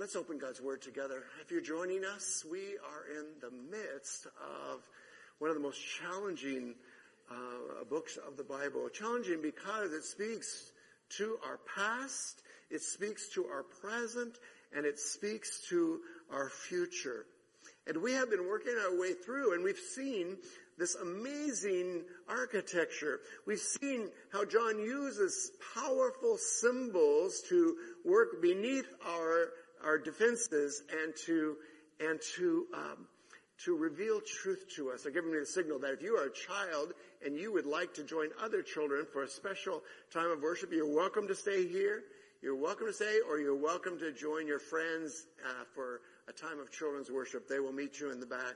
let's open God's Word together. If you're joining us, we are in the midst of one of the most challenging uh, books of the Bible. Challenging because it speaks to our past, it speaks to our present, and it speaks to our future. And we have been working our way through and we've seen this amazing architecture. We've seen how John uses powerful symbols to work beneath our, our defenses and to, and to, um, to reveal truth to us. They're giving me the signal that if you are a child and you would like to join other children for a special time of worship, you're welcome to stay here. You're welcome to stay or you're welcome to join your friends uh, for a time of children's worship. They will meet you in the back.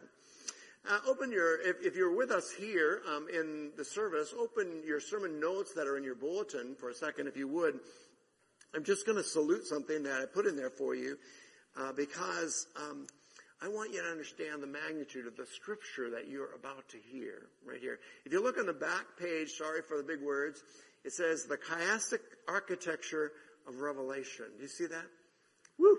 Uh, open your, if, if, you're with us here um, in the service, open your sermon notes that are in your bulletin for a second, if you would. I'm just going to salute something that I put in there for you uh, because um, I want you to understand the magnitude of the scripture that you're about to hear right here. If you look on the back page, sorry for the big words, it says the chiastic architecture of Revelation. Do you see that? Woo!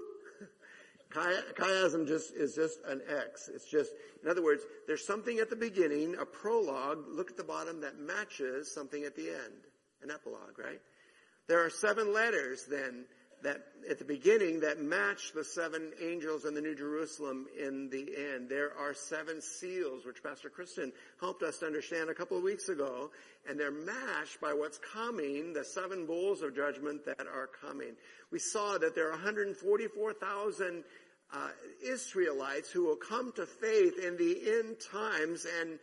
Chiasm just is just an X. It's just, in other words, there's something at the beginning, a prologue, look at the bottom, that matches something at the end. An epilogue, right? There are seven letters then that at the beginning that match the seven angels in the New Jerusalem in the end. There are seven seals, which Pastor Kristen helped us to understand a couple of weeks ago, and they're matched by what's coming, the seven bowls of judgment that are coming. We saw that there are 144,000 uh, Israelites who will come to faith in the end times and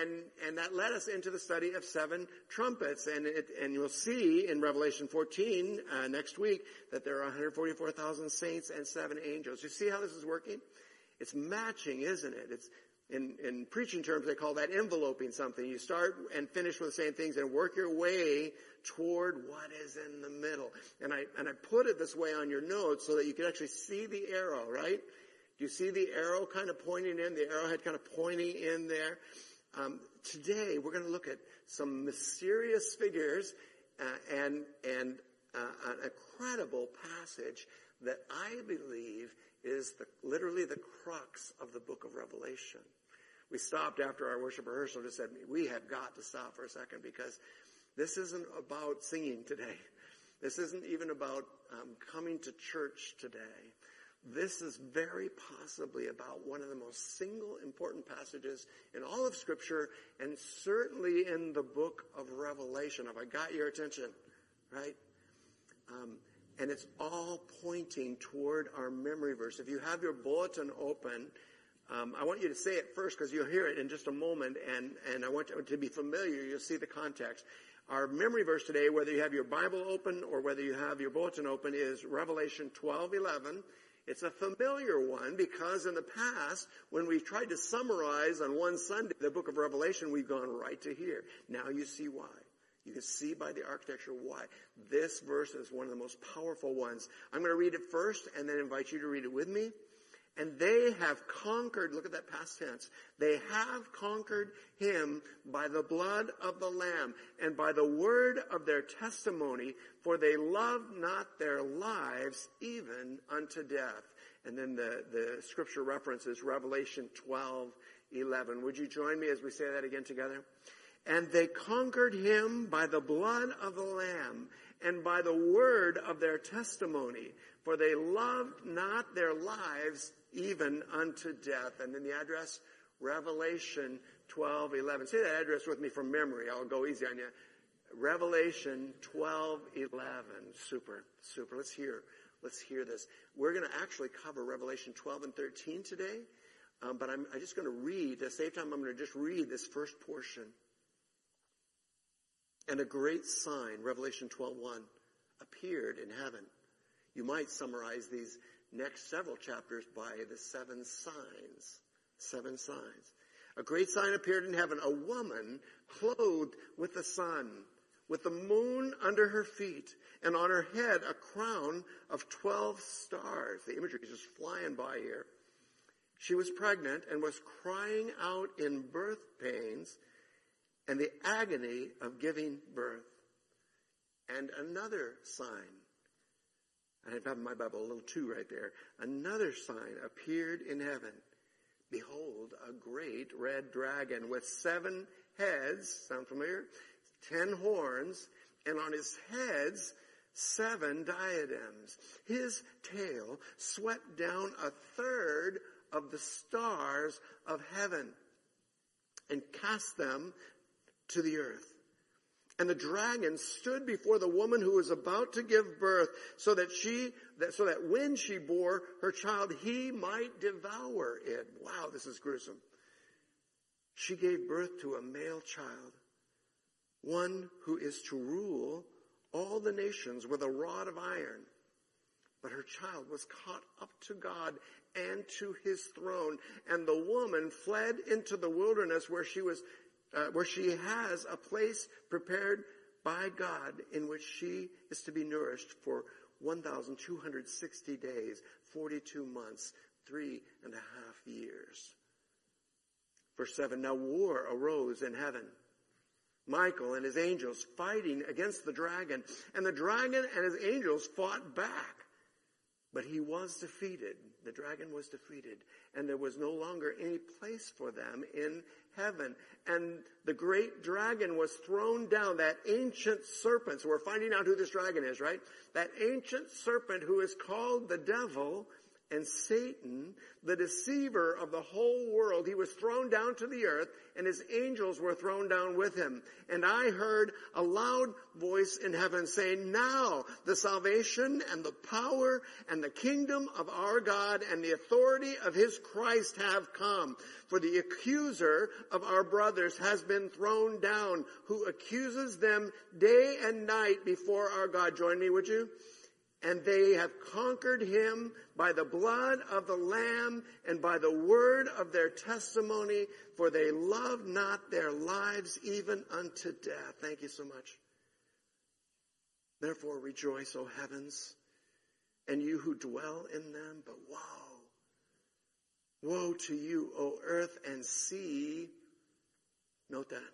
and and that led us into the study of seven trumpets and it, and you'll see in Revelation 14 uh, next week that there are 144,000 saints and seven angels. You see how this is working? It's matching, isn't it? It's in, in preaching terms, they call that enveloping something. You start and finish with the same things and work your way toward what is in the middle. And I, and I put it this way on your notes so that you can actually see the arrow, right? Do you see the arrow kind of pointing in, the arrowhead kind of pointing in there? Um, today we're going to look at some mysterious figures uh, and, and uh, an incredible passage that I believe is the, literally the crux of the book of Revelation. We stopped after our worship rehearsal and just said, we have got to stop for a second because this isn't about singing today. This isn't even about um, coming to church today. This is very possibly about one of the most single important passages in all of scripture and certainly in the book of Revelation. Have I got your attention? Right? Um, and it's all pointing toward our memory verse. If you have your bulletin open, um, I want you to say it first because you'll hear it in just a moment, and, and I want you to be familiar. You'll see the context. Our memory verse today, whether you have your Bible open or whether you have your bulletin open, is Revelation 12:11. It's a familiar one because in the past, when we've tried to summarize on one Sunday the book of Revelation, we've gone right to here. Now you see why. You can see by the architecture why. This verse is one of the most powerful ones. I'm going to read it first and then invite you to read it with me. And they have conquered, look at that past tense, they have conquered him by the blood of the Lamb and by the word of their testimony, for they loved not their lives even unto death. And then the, the scripture reference is Revelation 12, 11. Would you join me as we say that again together? And they conquered him by the blood of the Lamb and by the word of their testimony, for they loved not their lives even unto death. And then the address, Revelation 12, 11. Say that address with me from memory. I'll go easy on you. Revelation 12, 11. Super, super. Let's hear, let's hear this. We're going to actually cover Revelation 12 and 13 today. Um, but I'm, I'm just going to read, the same time, I'm going to just read this first portion. And a great sign, Revelation 12:1, appeared in heaven. You might summarize these next several chapters by the seven signs. Seven signs. A great sign appeared in heaven, a woman clothed with the sun, with the moon under her feet, and on her head a crown of 12 stars. The imagery is just flying by here. She was pregnant and was crying out in birth pains and the agony of giving birth. And another sign I have in my Bible a little two right there. Another sign appeared in heaven. Behold, a great red dragon with seven heads, sound familiar? Ten horns, and on his heads seven diadems. His tail swept down a third of the stars of heaven and cast them to the earth. And the dragon stood before the woman who was about to give birth so that she, that, so that when she bore her child, he might devour it. Wow, this is gruesome. She gave birth to a male child, one who is to rule all the nations with a rod of iron. But her child was caught up to God and to his throne. And the woman fled into the wilderness where she was, uh, where she has a place prepared by God in which she is to be nourished for 1,260 days, 42 months, three and a half years. Verse 7, now war arose in heaven. Michael and his angels fighting against the dragon, and the dragon and his angels fought back. But he was defeated. The dragon was defeated. And there was no longer any place for them in heaven. And the great dragon was thrown down, that ancient serpent. So we're finding out who this dragon is, right? That ancient serpent who is called the devil and Satan, the deceiver of the whole world, he was thrown down to the earth and his angels were thrown down with him. And I heard a loud voice in heaven saying, now the salvation and the power and the kingdom of our God and the authority of his Christ have come. For the accuser of our brothers has been thrown down who accuses them day and night before our God. Join me, would you? And they have conquered him by the blood of the Lamb and by the word of their testimony, for they love not their lives even unto death. Thank you so much. Therefore rejoice, O heavens, and you who dwell in them, but woe, woe to you, O earth and sea. Note that.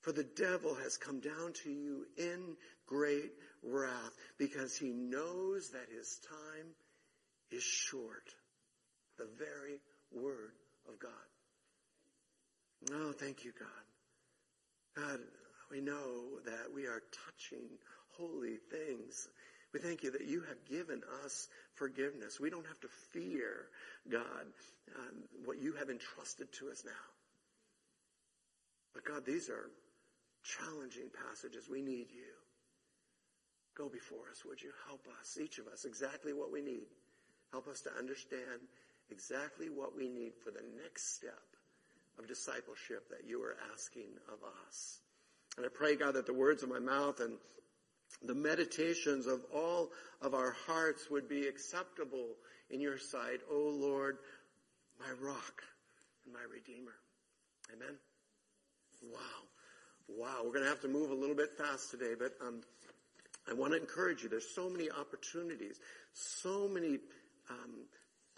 For the devil has come down to you in great wrath because he knows that his time is short. The very word of God. Oh, thank you, God. God, we know that we are touching holy things. We thank you that you have given us forgiveness. We don't have to fear, God, um, what you have entrusted to us now. But God, these are challenging passages. We need you. Go before us, would you? Help us, each of us, exactly what we need. Help us to understand exactly what we need for the next step of discipleship that you are asking of us. And I pray, God, that the words of my mouth and the meditations of all of our hearts would be acceptable in your sight, O Lord, my rock and my redeemer. Amen. Wow. Wow. We're going to have to move a little bit fast today, but, um, I want to encourage you. There's so many opportunities, so many um,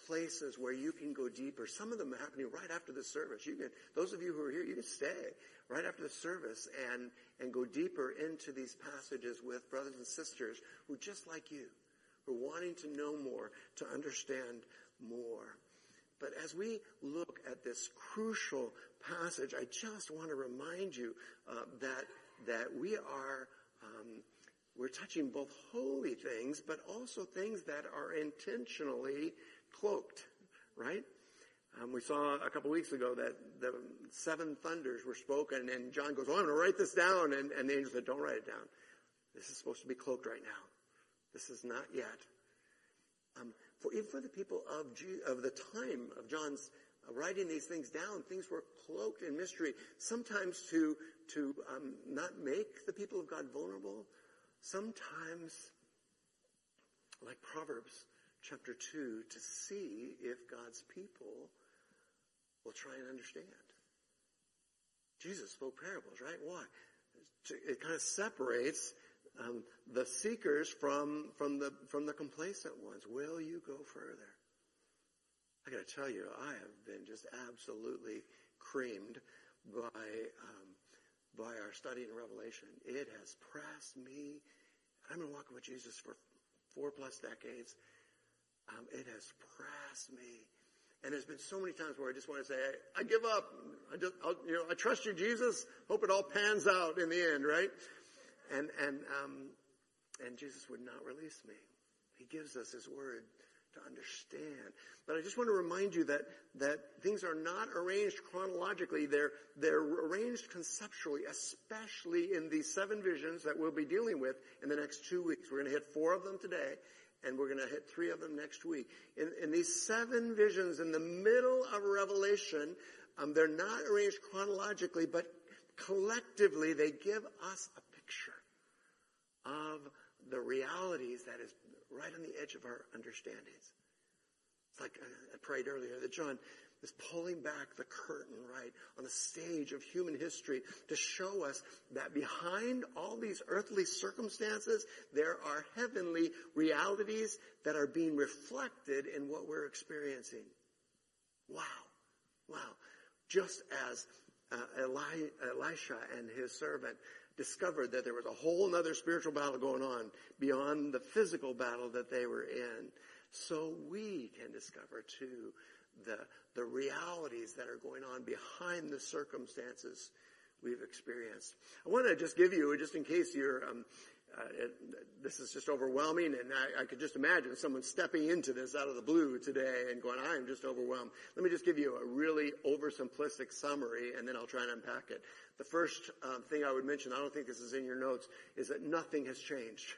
places where you can go deeper. Some of them happening right after the service. You can, those of you who are here, you can stay right after the service and and go deeper into these passages with brothers and sisters who, just like you, who are wanting to know more, to understand more. But as we look at this crucial passage, I just want to remind you uh, that that we are um, we're touching both holy things, but also things that are intentionally cloaked, right? Um, we saw a couple weeks ago that the seven thunders were spoken, and John goes, "Oh, I'm going to write this down," and, and the angel said, "Don't write it down. This is supposed to be cloaked right now. This is not yet." Um, for even for the people of G- of the time of John's uh, writing these things down, things were cloaked in mystery. Sometimes to to um, not make the people of God vulnerable, sometimes, like Proverbs chapter 2, to see if God's people will try and understand. Jesus spoke parables, right? Why? It kind of separates um, the seekers from from the from the complacent ones. Will you go further? I got to tell you, I have been just absolutely creamed by um, by our study in Revelation. It has pressed me. I've been walking with Jesus for four plus decades, um, it has pressed me. And there's been so many times where I just want to say, I, I give up. I just, I'll, you know, I trust you, Jesus. Hope it all pans out in the end, right? And, and, um, and Jesus would not release me. He gives us His word to understand. But I just want to remind you that, that things are not arranged chronologically. They're, they're arranged conceptually, especially in these seven visions that we'll be dealing with in the next two weeks. We're going to hit four of them today, and we're going to hit three of them next week. In, in these seven visions in the middle of Revelation, um, they're not arranged chronologically, but collectively they give us a picture of the realities that is right on the edge of our understandings. It's like I prayed earlier that John is pulling back the curtain, right, on the stage of human history to show us that behind all these earthly circumstances, there are heavenly realities that are being reflected in what we're experiencing. Wow. Wow. Just as uh, Eli, Elisha and his servant discovered that there was a whole other spiritual battle going on beyond the physical battle that they were in. So we can discover too the, the realities that are going on behind the circumstances we've experienced. I want to just give you, just in case you're, um, uh, it, this is just overwhelming, and I, I, could just imagine someone stepping into this out of the blue today and going, "I'm just overwhelmed." Let me just give you a really oversimplistic summary, and then I'll try and unpack it. The first um, thing I would mention, I don't think this is in your notes, is that nothing has changed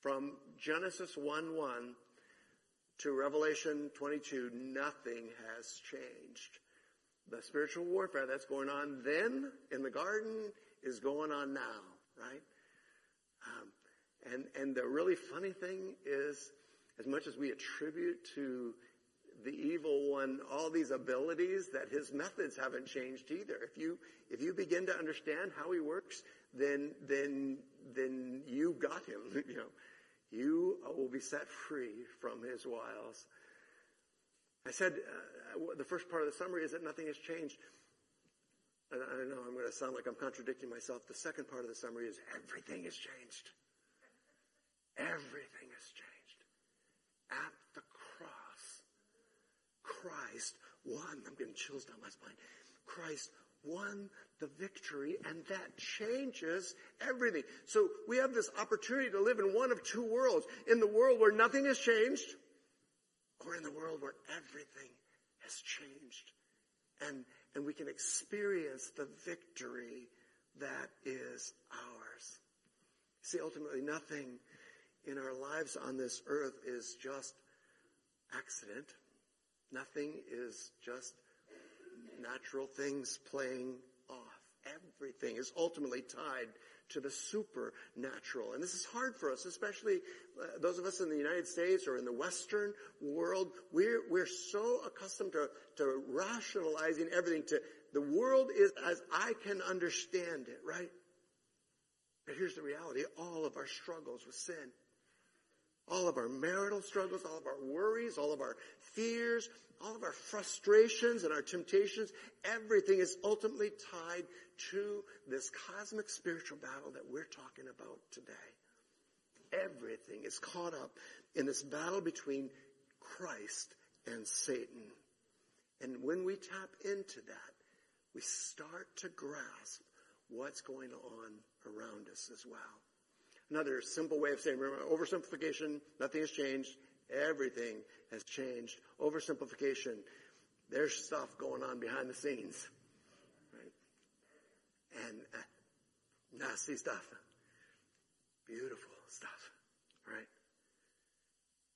from Genesis 1:1 to Revelation 22. Nothing has changed. The spiritual warfare that's going on then in the garden is going on now, right? Um, and, and the really funny thing is, as much as we attribute to the evil one all these abilities, that his methods haven't changed either. If you, if you begin to understand how he works, then, then, then you got him, you know. You will be set free from his wiles. I said, uh, the first part of the summary is that nothing has changed. And I don't know I'm going to sound like I'm contradicting myself. The second part of the summary is everything has changed. Everything has changed. At the cross, Christ won. I'm getting chills down my spine. Christ won the victory and that changes everything. So we have this opportunity to live in one of two worlds. In the world where nothing has changed or in the world where everything has changed. And and we can experience the victory that is ours. See, ultimately, nothing in our lives on this earth is just accident. Nothing is just natural things playing off. Everything is ultimately tied to the supernatural. And this is hard for us, especially uh, those of us in the United States or in the Western world. We're, we're so accustomed to, to rationalizing everything to the world is as I can understand it, right? But here's the reality. All of our struggles with sin, all of our marital struggles, all of our worries, all of our fears, all of our frustrations and our temptations, everything is ultimately tied to this cosmic spiritual battle that we're talking about today. Everything is caught up in this battle between Christ and Satan. And when we tap into that, we start to grasp what's going on around us as well. Another simple way of saying, remember, oversimplification, nothing has changed. Everything has changed. Oversimplification, there's stuff going on behind the scenes. Right? And uh, nasty stuff. Beautiful stuff.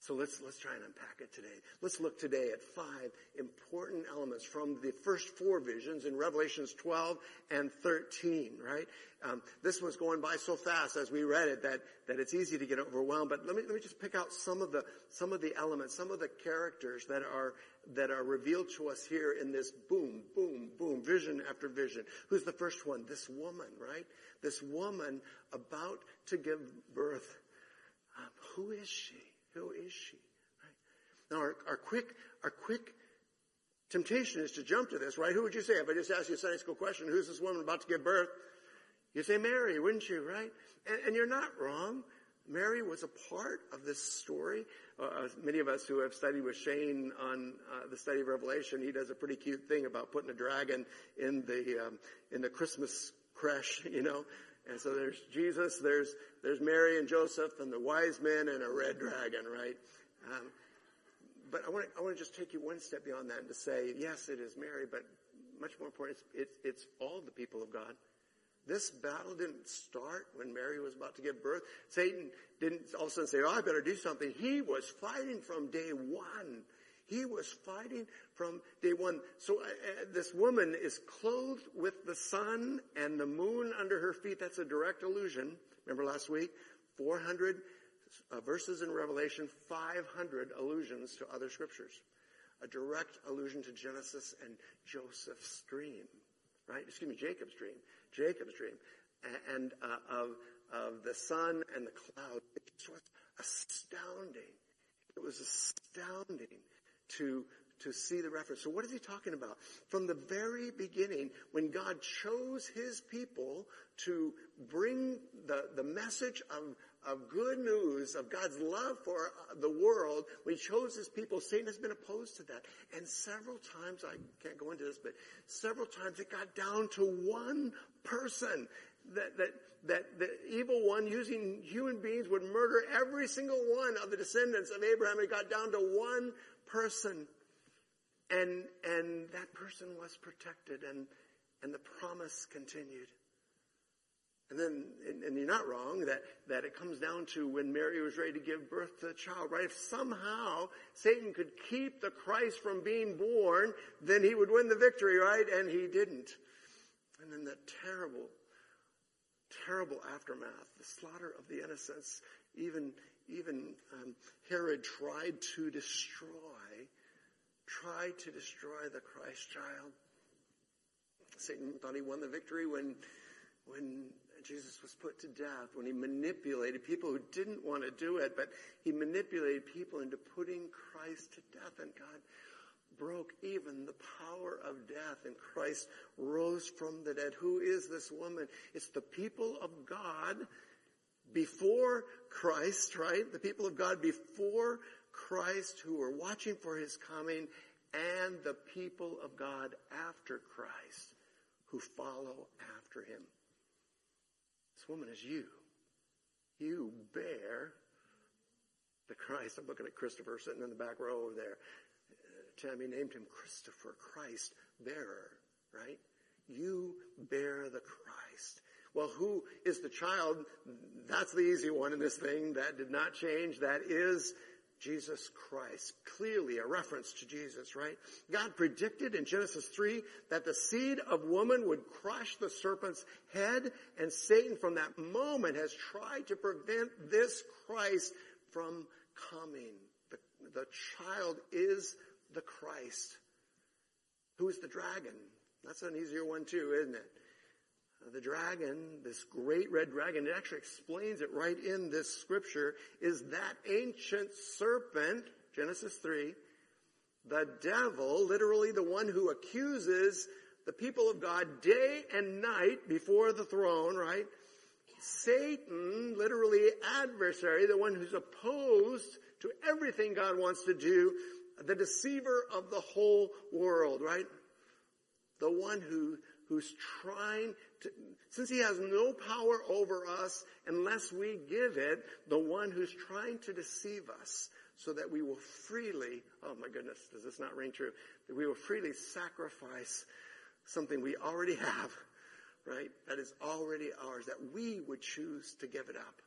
So let's, let's try and unpack it today. Let's look today at five important elements from the first four visions in Revelations 12 and 13, right? Um, this was going by so fast as we read it that, that it's easy to get overwhelmed. But let me, let me just pick out some of the, some of the elements, some of the characters that are, that are revealed to us here in this boom, boom, boom, vision after vision. Who's the first one? This woman, right? This woman about to give birth. Um, who is she? Who is she? Right? Now our, our quick, our quick temptation is to jump to this, right? Who would you say? If I just asked you a Sunday school question, who's this woman about to give birth? You say Mary, wouldn't you, right? And, and you're not wrong. Mary was a part of this story. Uh, uh, many of us who have studied with Shane on uh, the study of Revelation, he does a pretty cute thing about putting a dragon in the um, in the Christmas creche, you know. And so there's Jesus, there's there's Mary and Joseph, and the wise men, and a red dragon, right? Um, but I want to I want to just take you one step beyond that and to say, yes, it is Mary, but much more important, it's, it's, it's all the people of God. This battle didn't start when Mary was about to give birth. Satan didn't all of a sudden say, oh, I better do something. He was fighting from day one. He was fighting from day one. So uh, uh, this woman is clothed with the sun and the moon under her feet. That's a direct allusion. Remember last week? 400 uh, verses in Revelation, 500 allusions to other scriptures. A direct allusion to Genesis and Joseph's dream, right? Excuse me, Jacob's dream. Jacob's dream, and uh, of of the sun and the cloud. It was astounding. It was astounding to to see the reference. So what is he talking about? From the very beginning, when God chose his people to bring the, the message of, of good news, of God's love for uh, the world, when he chose his people, Satan has been opposed to that. And several times, I can't go into this, but several times it got down to one person that, that, that the evil one using human beings would murder every single one of the descendants of Abraham. It got down to one person. And, and that person was protected and, and the promise continued. And then, and, and, you're not wrong that, that it comes down to when Mary was ready to give birth to the child, right? If somehow Satan could keep the Christ from being born, then he would win the victory, right? And he didn't. And then the terrible, terrible aftermath, the slaughter of the innocents, even, even um, Herod tried to destroy, tried to destroy the Christ child. Satan thought he won the victory when, when Jesus was put to death, when he manipulated people who didn't want to do it, but he manipulated people into putting Christ to death. And God broke even the power of death and Christ rose from the dead. Who is this woman? It's the people of God before Christ, right? The people of God before Christ who were watching for his coming and the people of God after Christ who follow after him. This woman is you. You bear the Christ. I'm looking at Christopher sitting in the back row over there. Uh, Tammy named him Christopher, Christ bearer, right? You bear the Christ. Well, who is the child? That's the easy one in this thing. That did not change. That is Jesus Christ. Clearly a reference to Jesus, right? God predicted in Genesis 3 that the seed of woman would crush the serpent's head and Satan from that moment has tried to prevent this Christ from coming. The, the child is the Christ. Who is the dragon? That's an easier one too, isn't it? The dragon, this great red dragon, it actually explains it right in this scripture, is that ancient serpent, Genesis 3, the devil, literally the one who accuses the people of God day and night before the throne, right? Satan, literally adversary, the one who's opposed to everything God wants to do, the deceiver of the whole world, right? The one who who's trying to, since he has no power over us unless we give it, the one who's trying to deceive us so that we will freely, oh my goodness, does this not ring true? That we will freely sacrifice something we already have, right? That is already ours, that we would choose to give it up.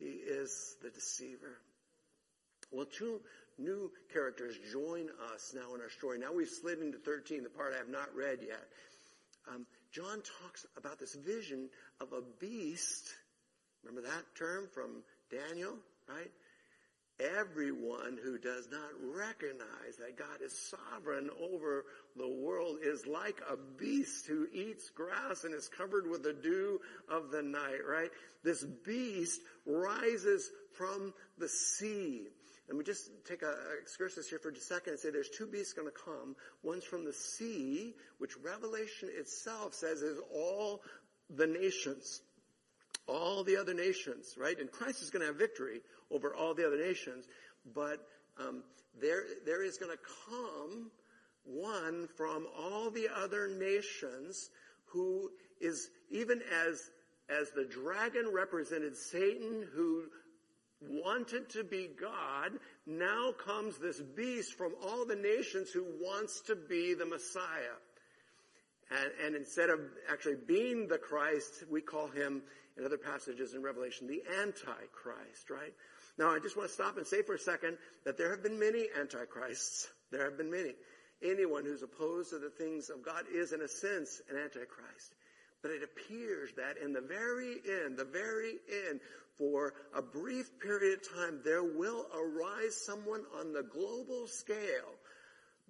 He is the deceiver. Well, two new characters join us now in our story. Now we've slid into 13, the part I have not read yet um, John talks about this vision of a beast. Remember that term from Daniel, right? Everyone who does not recognize that God is sovereign over the world is like a beast who eats grass and is covered with the dew of the night, right? This beast rises from the sea. Let me just take a, a excursus here for just a second and say there's two beasts going to come. One's from the sea, which Revelation itself says is all the nations. all the other nations, right? And Christ is going to have victory over all the other nations, but um, there there is going to come one from all the other nations who is even as as the dragon represented Satan who wanted to be God, now comes this beast from all the nations who wants to be the Messiah. And, and, instead of actually being the Christ, we call him in other passages in Revelation the Antichrist, right? Now I just want to stop and say for a second that there have been many Antichrists. There have been many. Anyone who's opposed to the things of God is in a sense an Antichrist. But it appears that in the very end, the very end, for a brief period of time, there will arise someone on the global scale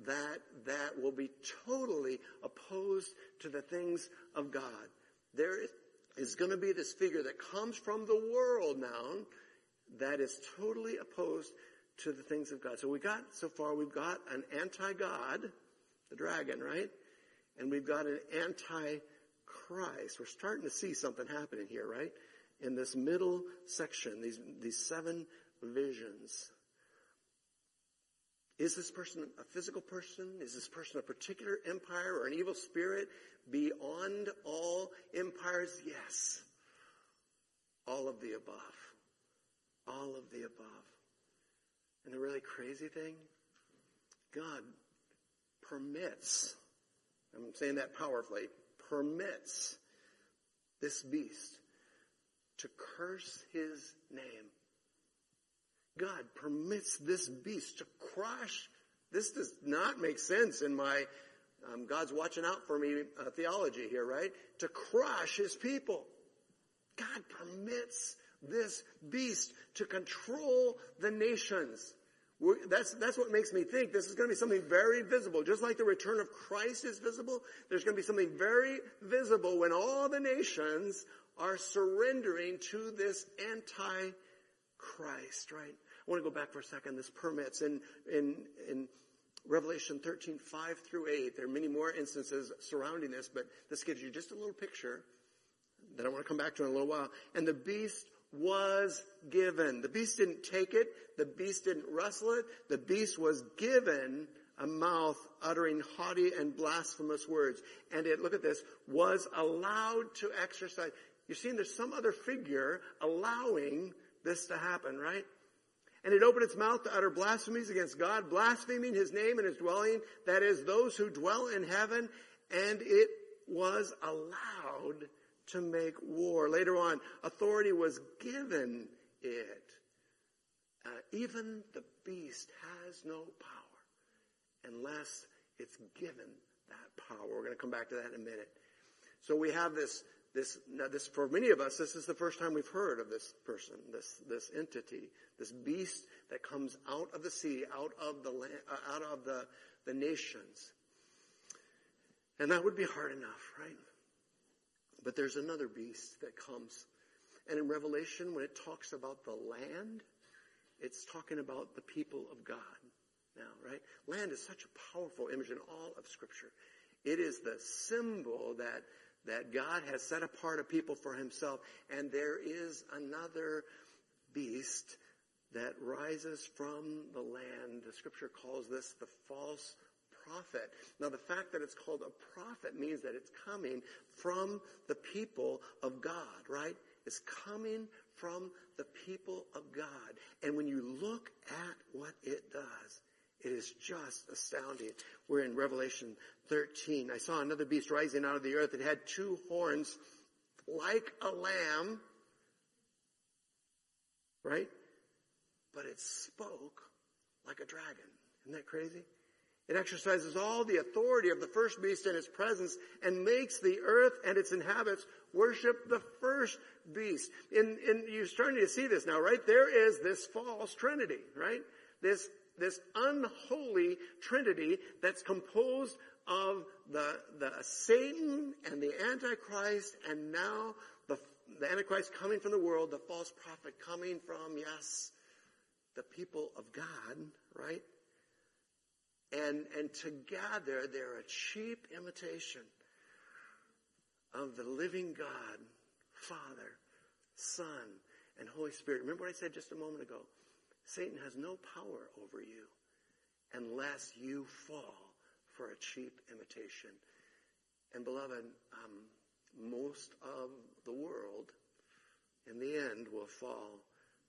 that, that will be totally opposed to the things of God. There is going to be this figure that comes from the world now that is totally opposed to the things of God. So we got, so far, we've got an anti-God, the dragon, right? And we've got an anti-Christ. We're starting to see something happening here, right? In this middle section, these, these seven visions. Is this person a physical person? Is this person a particular empire or an evil spirit beyond all empires? Yes. All of the above. All of the above. And the really crazy thing, God permits, I'm saying that powerfully, permits this beast to curse his name. God permits this beast to crush. This does not make sense in my um, God's watching out for me uh, theology here, right? To crush his people. God permits this beast to control the nations. That's, that's what makes me think this is going to be something very visible. Just like the return of Christ is visible, there's going to be something very visible when all the nations are surrendering to this anti-Christ, right? I want to go back for a second. This permits in, in, in Revelation 13, 5 through 8. There are many more instances surrounding this, but this gives you just a little picture that I want to come back to in a little while. And the beast was given. The beast didn't take it. The beast didn't wrestle it. The beast was given a mouth uttering haughty and blasphemous words. And it, look at this, was allowed to exercise. You're seeing there's some other figure allowing this to happen, right? And it opened its mouth to utter blasphemies against God, blaspheming his name and his dwelling, that is, those who dwell in heaven, and it was allowed to make war. Later on, authority was given it. Uh, even the beast has no power unless it's given that power. We're going to come back to that in a minute. So we have this this, this, for many of us, this is the first time we've heard of this person, this, this entity, this beast that comes out of the sea, out of the land, uh, out of the, the nations. And that would be hard enough, right? But there's another beast that comes. And in Revelation, when it talks about the land, it's talking about the people of God now, right? Land is such a powerful image in all of scripture. It is the symbol that that God has set apart a people for himself, and there is another beast that rises from the land. The scripture calls this the false prophet. Now the fact that it's called a prophet means that it's coming from the people of God, right? It's coming from the people of God. And when you look at what it does, it is just astounding. We're in Revelation 13. I saw another beast rising out of the earth. It had two horns like a lamb, right? But it spoke like a dragon. Isn't that crazy? It exercises all the authority of the first beast in its presence and makes the earth and its inhabitants worship the first beast. In, in, you're starting to see this now, right? There is this false trinity, right? This this unholy trinity that's composed of the, the Satan and the Antichrist and now the, the Antichrist coming from the world, the false prophet coming from, yes, the people of God, right? And, and together they're a cheap imitation of the living God, Father, Son, and Holy Spirit. Remember what I said just a moment ago? Satan has no power over you unless you fall for a cheap imitation. And beloved, um, most of the world in the end will fall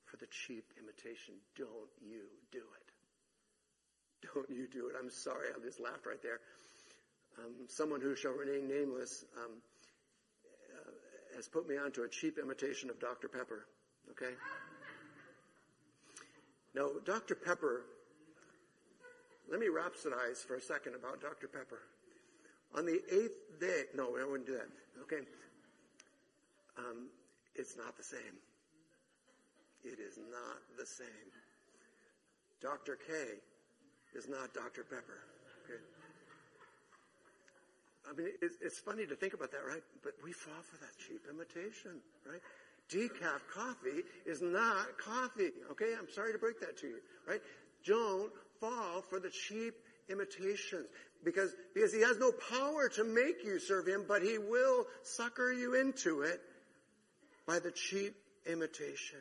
for the cheap imitation. Don't you do it. Don't you do it. I'm sorry, I just laughed right there. Um, someone who shall remain nameless um, uh, has put me onto a cheap imitation of Dr. Pepper. Okay? Now, Dr. Pepper, let me rhapsodize for a second about Dr. Pepper. On the eighth day, no, I wouldn't do that. Okay? Um, it's not the same. It is not the same. Dr. K is not Dr. Pepper. Okay? I mean, it's, funny to think about that, right? But we fall for that cheap imitation, right? Decaf coffee is not coffee. Okay, I'm sorry to break that to you, right? Don't fall for the cheap imitations because, because he has no power to make you serve him, but he will sucker you into it by the cheap imitation.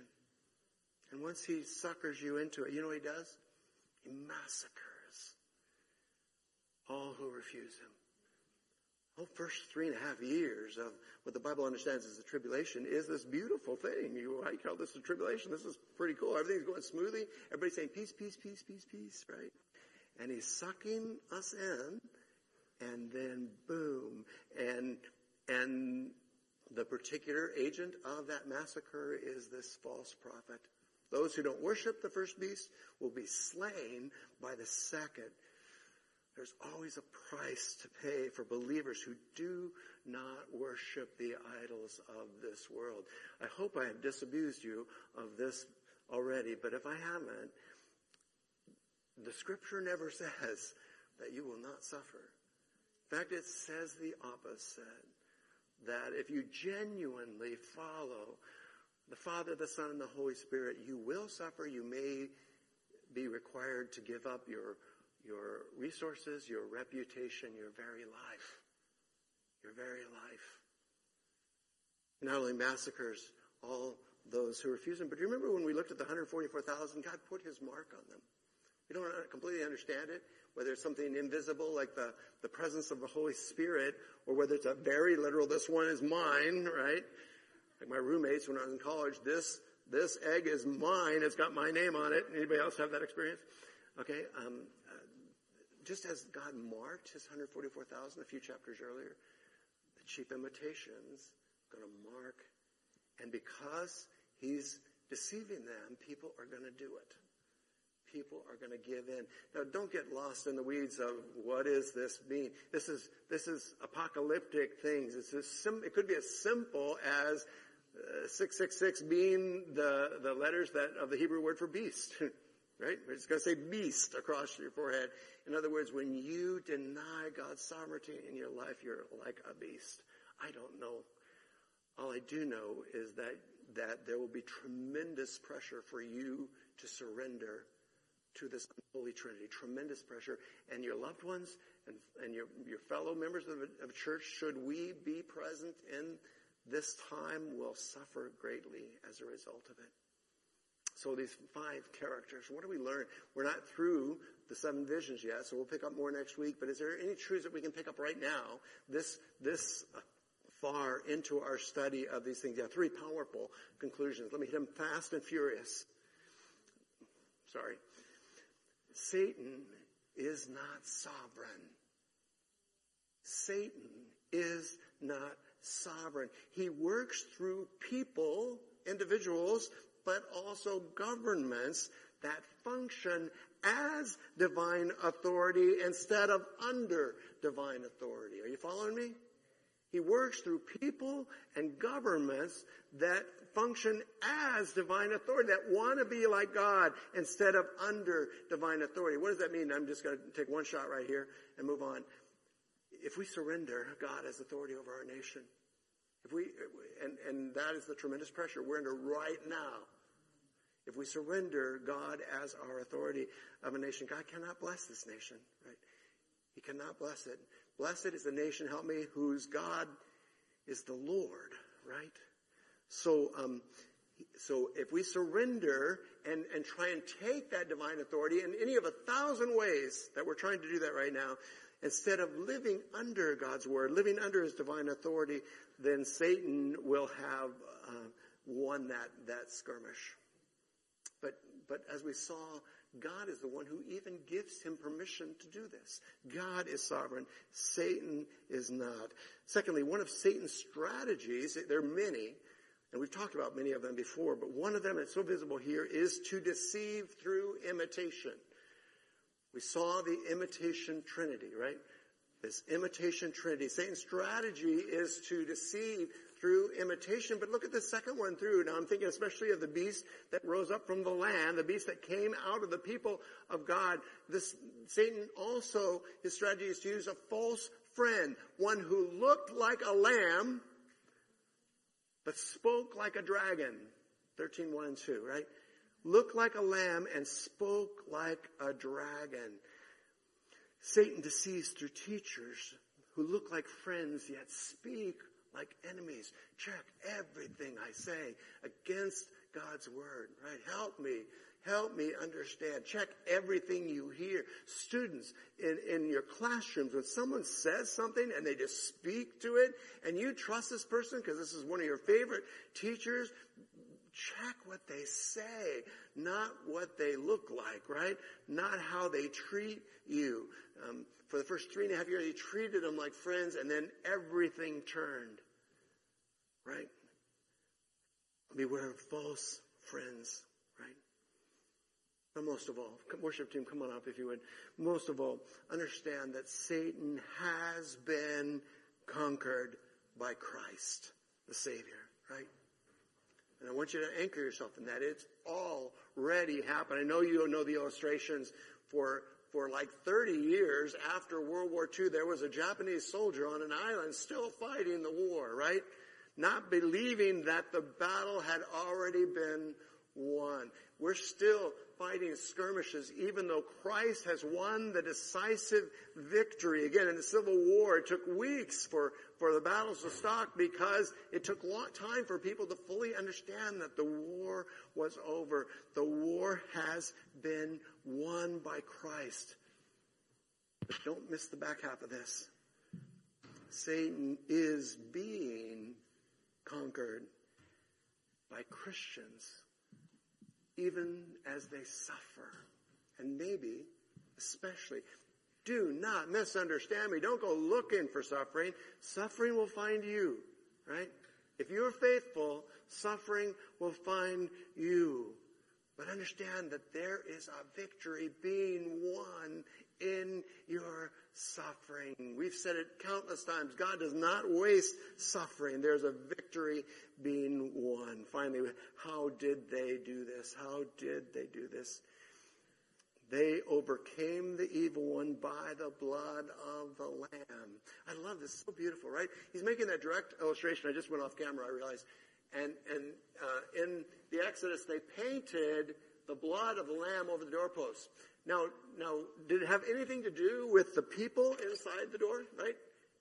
And once he suckers you into it, you know what he does? He massacres all who refuse him. Oh, first three and a half years of what the Bible understands as the tribulation is this beautiful thing. You, I call this a tribulation. This is pretty cool. Everything's going smoothly. Everybody's saying peace, peace, peace, peace, peace, right? And he's sucking us in, and then boom, and and the particular agent of that massacre is this false prophet. Those who don't worship the first beast will be slain by the second. There's always a price to pay for believers who do not worship the idols of this world. I hope I have disabused you of this already, but if I haven't, the scripture never says that you will not suffer. In fact, it says the opposite. That if you genuinely follow the Father, the Son, and the Holy Spirit, you will suffer. You may be required to give up your your resources, your reputation, your very life. Your very life. Not only massacres all those who refuse him, but you remember when we looked at the 144,000? God put his mark on them. We don't completely understand it, whether it's something invisible like the, the presence of the Holy Spirit, or whether it's a very literal, this one is mine, right? Like my roommates when I was in college, this, this egg is mine, it's got my name on it. Anybody else have that experience? Okay, um, just as God marked his 144,000 a few chapters earlier, the cheap imitations going to mark. And because he's deceiving them, people are going to do it. People are going to give in. Now, don't get lost in the weeds of what is this mean. This is this is apocalyptic things. It's sim- it could be as simple as uh, 666 being the the letters that of the Hebrew word for beast. right? It's going to say beast across your forehead. In other words, when you deny God's sovereignty in your life, you're like a beast. I don't know. All I do know is that, that there will be tremendous pressure for you to surrender to this Holy trinity. Tremendous pressure. And your loved ones and, and your, your fellow members of of church, should we be present in this time, will suffer greatly as a result of it. So these five characters, what do we learn? We're not through the seven visions yet, so we'll pick up more next week. But is there any truths that we can pick up right now? This, this far into our study of these things. Yeah, three powerful conclusions. Let me hit them fast and furious. Sorry. Satan is not sovereign. Satan is not sovereign. He works through people, individuals, but also governments that function as divine authority instead of under divine authority. Are you following me? He works through people and governments that function as divine authority, that want to be like God instead of under divine authority. What does that mean? I'm just going to take one shot right here and move on. If we surrender God as authority over our nation, if we, and, and that is the tremendous pressure we're under right now. If we surrender God as our authority of a nation, God cannot bless this nation, right? He cannot bless it. Blessed is the nation, help me, whose God is the Lord, right? So, um, so if we surrender and, and try and take that divine authority in any of a thousand ways that we're trying to do that right now, instead of living under God's word, living under his divine authority, then Satan will have uh, won that, that skirmish. But, but as we saw, God is the one who even gives him permission to do this. God is sovereign. Satan is not. Secondly, one of Satan's strategies, there are many, and we've talked about many of them before, but one of them that's so visible here is to deceive through imitation. We saw the imitation trinity, right? This imitation trinity. Satan's strategy is to deceive through imitation. But look at the second one through. Now I'm thinking especially of the beast that rose up from the land, the beast that came out of the people of God. This, Satan also, his strategy is to use a false friend, one who looked like a lamb, but spoke like a dragon. 13, 1 and 2, right? Looked like a lamb and spoke like a dragon. Satan deceives through teachers who look like friends yet speak like enemies. Check everything I say against God's word, right? Help me. Help me understand. Check everything you hear. Students in, in your classrooms, when someone says something and they just speak to it and you trust this person because this is one of your favorite teachers, check what they say, not what they look like, right? Not how they treat you. Um, for the first three and a half years, he treated them like friends, and then everything turned. Right? Beware of false friends, But most of all, worship team, come on up if you would. Most of all, understand that Satan has been conquered by Christ, the Savior, right? And I want you to anchor yourself in that. It's already happened. I know you know the illustrations for for like 30 years after World War II, there was a Japanese soldier on an island still fighting the war, right? Not believing that the battle had already been won. We're still fighting skirmishes even though Christ has won the decisive victory. Again, in the Civil War, it took weeks for, for the battles to stop because it took a long time for people to fully understand that the war was over. The war has been won by Christ. But don't miss the back half of this. Satan is being conquered by Christians even as they suffer. And maybe, especially, do not misunderstand me. Don't go looking for suffering. Suffering will find you, right? If you're faithful, suffering will find you. But understand that there is a victory being won in your suffering. We've said it countless times. God does not waste suffering. There's a victory being won. Finally, how did they do this? How did they do this? They overcame the evil one by the blood of the Lamb. I love this. So beautiful, right? He's making that direct illustration. I just went off camera, I realized. And, and uh, in the Exodus, they painted the blood of the Lamb over the doorposts. Now, now, did it have anything to do with the people inside the door, right?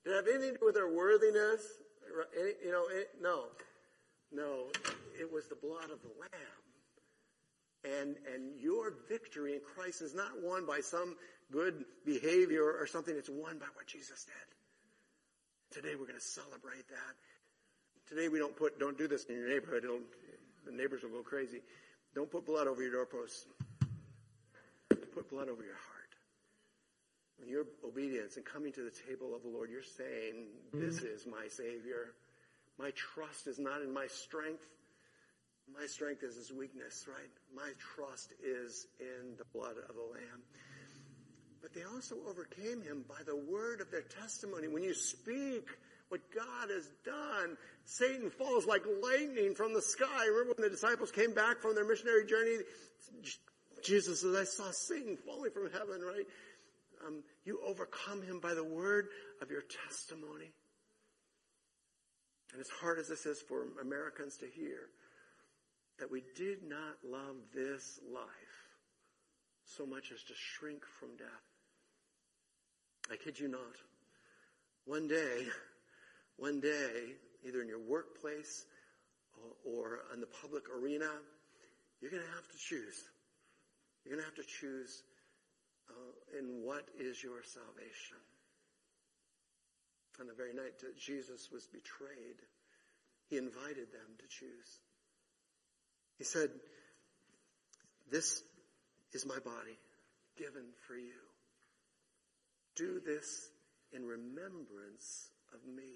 Did it have anything to do with their worthiness? You know, it, no. No, it was the blood of the Lamb. And, and your victory in Christ is not won by some good behavior or something. It's won by what Jesus did. Today we're going to celebrate that. Today we don't put, don't do this in your neighborhood. It'll, the neighbors will go crazy. Don't put blood over your doorposts. Blood over your heart. Your obedience and coming to the table of the Lord, you're saying, mm-hmm. this is my Savior. My trust is not in my strength. My strength is his weakness, right? My trust is in the blood of the Lamb. But they also overcame him by the word of their testimony. When you speak what God has done, Satan falls like lightning from the sky. Remember when the disciples came back from their missionary journey? Jesus says, I saw Satan falling from heaven, right? Um, you overcome him by the word of your testimony. And as hard as this is for Americans to hear, that we did not love this life so much as to shrink from death. I kid you not. One day, one day, either in your workplace or in the public arena, you're going to have to choose. You're going to have to choose uh, in what is your salvation. On the very night that Jesus was betrayed, he invited them to choose. He said, This is my body given for you. Do this in remembrance of me.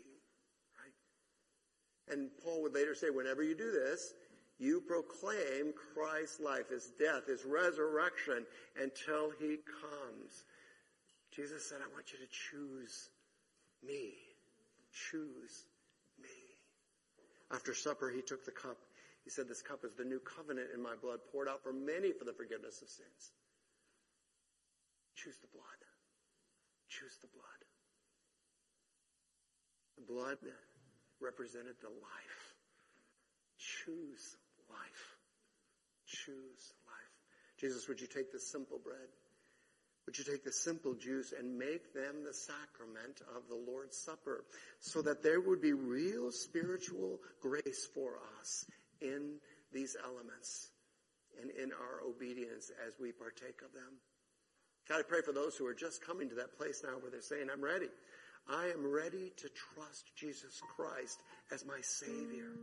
Right? And Paul would later say, whenever you do this, you proclaim Christ's life, his death, his resurrection until he comes. Jesus said, I want you to choose me. Choose me. After supper, he took the cup. He said, This cup is the new covenant in my blood poured out for many for the forgiveness of sins. Choose the blood. Choose the blood. The blood represented the life. Choose life. Choose life. Jesus, would you take this simple bread? Would you take the simple juice and make them the sacrament of the Lord's Supper so that there would be real spiritual grace for us in these elements and in our obedience as we partake of them? God, I pray for those who are just coming to that place now where they're saying, I'm ready. I am ready to trust Jesus Christ as my Savior.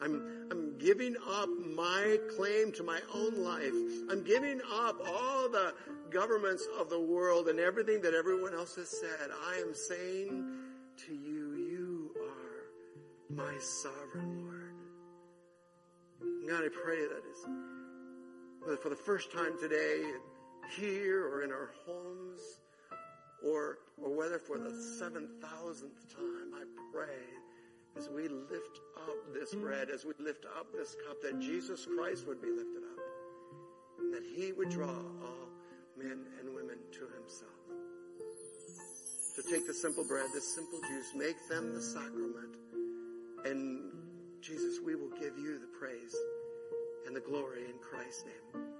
I'm, I'm giving up my claim to my own life. I'm giving up all the governments of the world and everything that everyone else has said. I am saying to you, you are my sovereign Lord. God, I pray that is, for the first time today, here or in our homes, or, or whether for the 7,000th time, I pray as we lift up this bread, as we lift up this cup, that Jesus Christ would be lifted up, and that he would draw all men and women to himself. So take the simple bread, this simple juice, make them the sacrament, and Jesus, we will give you the praise and the glory in Christ's name.